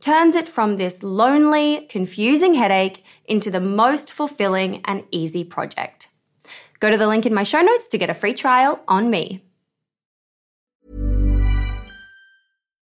turns it from this lonely, confusing headache into the most fulfilling and easy project. Go to the link in my show notes to get a free trial on me.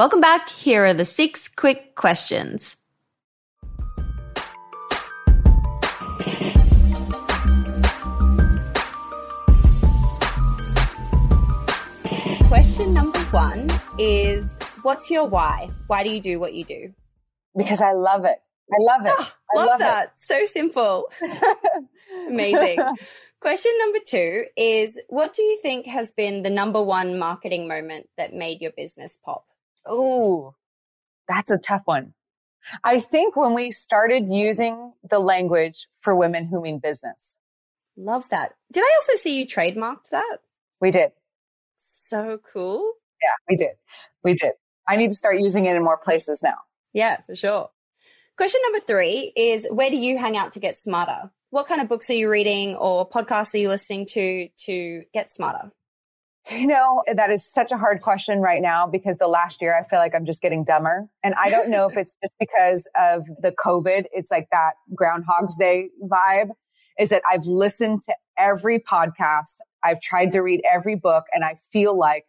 Welcome back. Here are the six quick questions. Question number one is What's your why? Why do you do what you do? Because I love it. I love it. Oh, love, love that. It. So simple. Amazing. Question number two is What do you think has been the number one marketing moment that made your business pop? Oh, that's a tough one. I think when we started using the language for women who mean business. Love that. Did I also see you trademarked that? We did. So cool. Yeah, we did. We did. I need to start using it in more places now. Yeah, for sure. Question number three is where do you hang out to get smarter? What kind of books are you reading or podcasts are you listening to to get smarter? You know, that is such a hard question right now because the last year I feel like I'm just getting dumber. And I don't know if it's just because of the COVID. It's like that Groundhog's Day vibe is that I've listened to every podcast. I've tried to read every book and I feel like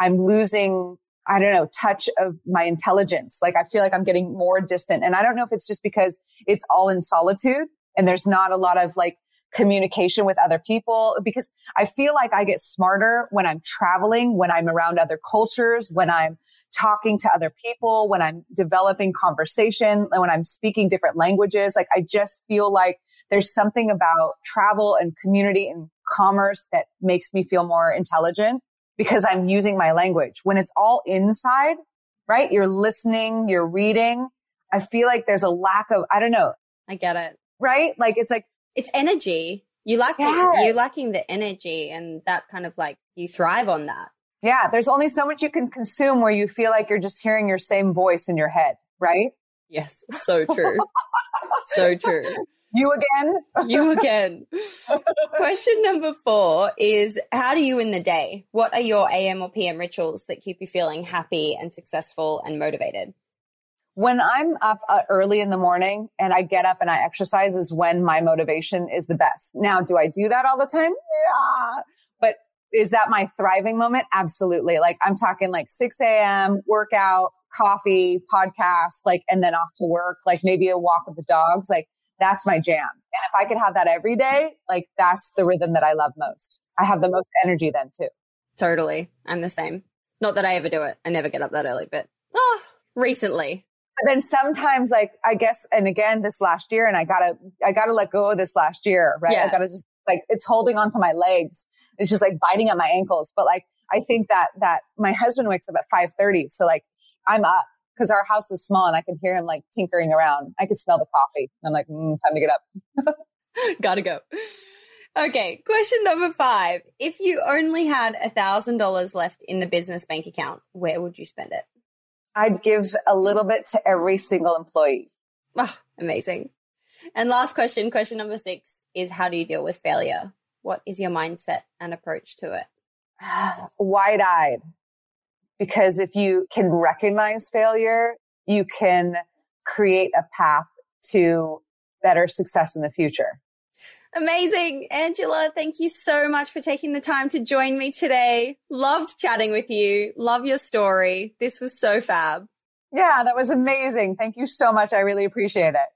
I'm losing, I don't know, touch of my intelligence. Like I feel like I'm getting more distant. And I don't know if it's just because it's all in solitude and there's not a lot of like communication with other people because I feel like I get smarter when I'm traveling, when I'm around other cultures, when I'm talking to other people, when I'm developing conversation, when I'm speaking different languages. Like I just feel like there's something about travel and community and commerce that makes me feel more intelligent because I'm using my language. When it's all inside, right? You're listening, you're reading. I feel like there's a lack of, I don't know. I get it. Right? Like it's like, it's energy. You like yeah. you're lacking the energy and that kind of like you thrive on that. Yeah, there's only so much you can consume where you feel like you're just hearing your same voice in your head, right? Yes, so true. so true. You again? you again. Question number four is How do you in the day? What are your AM or PM rituals that keep you feeling happy and successful and motivated? When I'm up uh, early in the morning and I get up and I exercise is when my motivation is the best. Now, do I do that all the time? Yeah. But is that my thriving moment? Absolutely. Like I'm talking like 6 a.m. workout, coffee, podcast, like, and then off to work, like maybe a walk with the dogs. Like that's my jam. And if I could have that every day, like that's the rhythm that I love most. I have the most energy then too. Totally. I'm the same. Not that I ever do it. I never get up that early, but oh, recently but then sometimes like I guess and again this last year and I gotta I gotta let go of this last year, right? Yeah. I gotta just like it's holding onto my legs. It's just like biting at my ankles. But like I think that that my husband wakes up at five thirty. So like I'm up because our house is small and I can hear him like tinkering around. I can smell the coffee. I'm like, mm, time to get up. Gotta go. Okay, question number five. If you only had a thousand dollars left in the business bank account, where would you spend it? I'd give a little bit to every single employee. Oh, amazing. And last question, question number six is how do you deal with failure? What is your mindset and approach to it? Wide eyed. Because if you can recognize failure, you can create a path to better success in the future. Amazing. Angela, thank you so much for taking the time to join me today. Loved chatting with you. Love your story. This was so fab. Yeah, that was amazing. Thank you so much. I really appreciate it.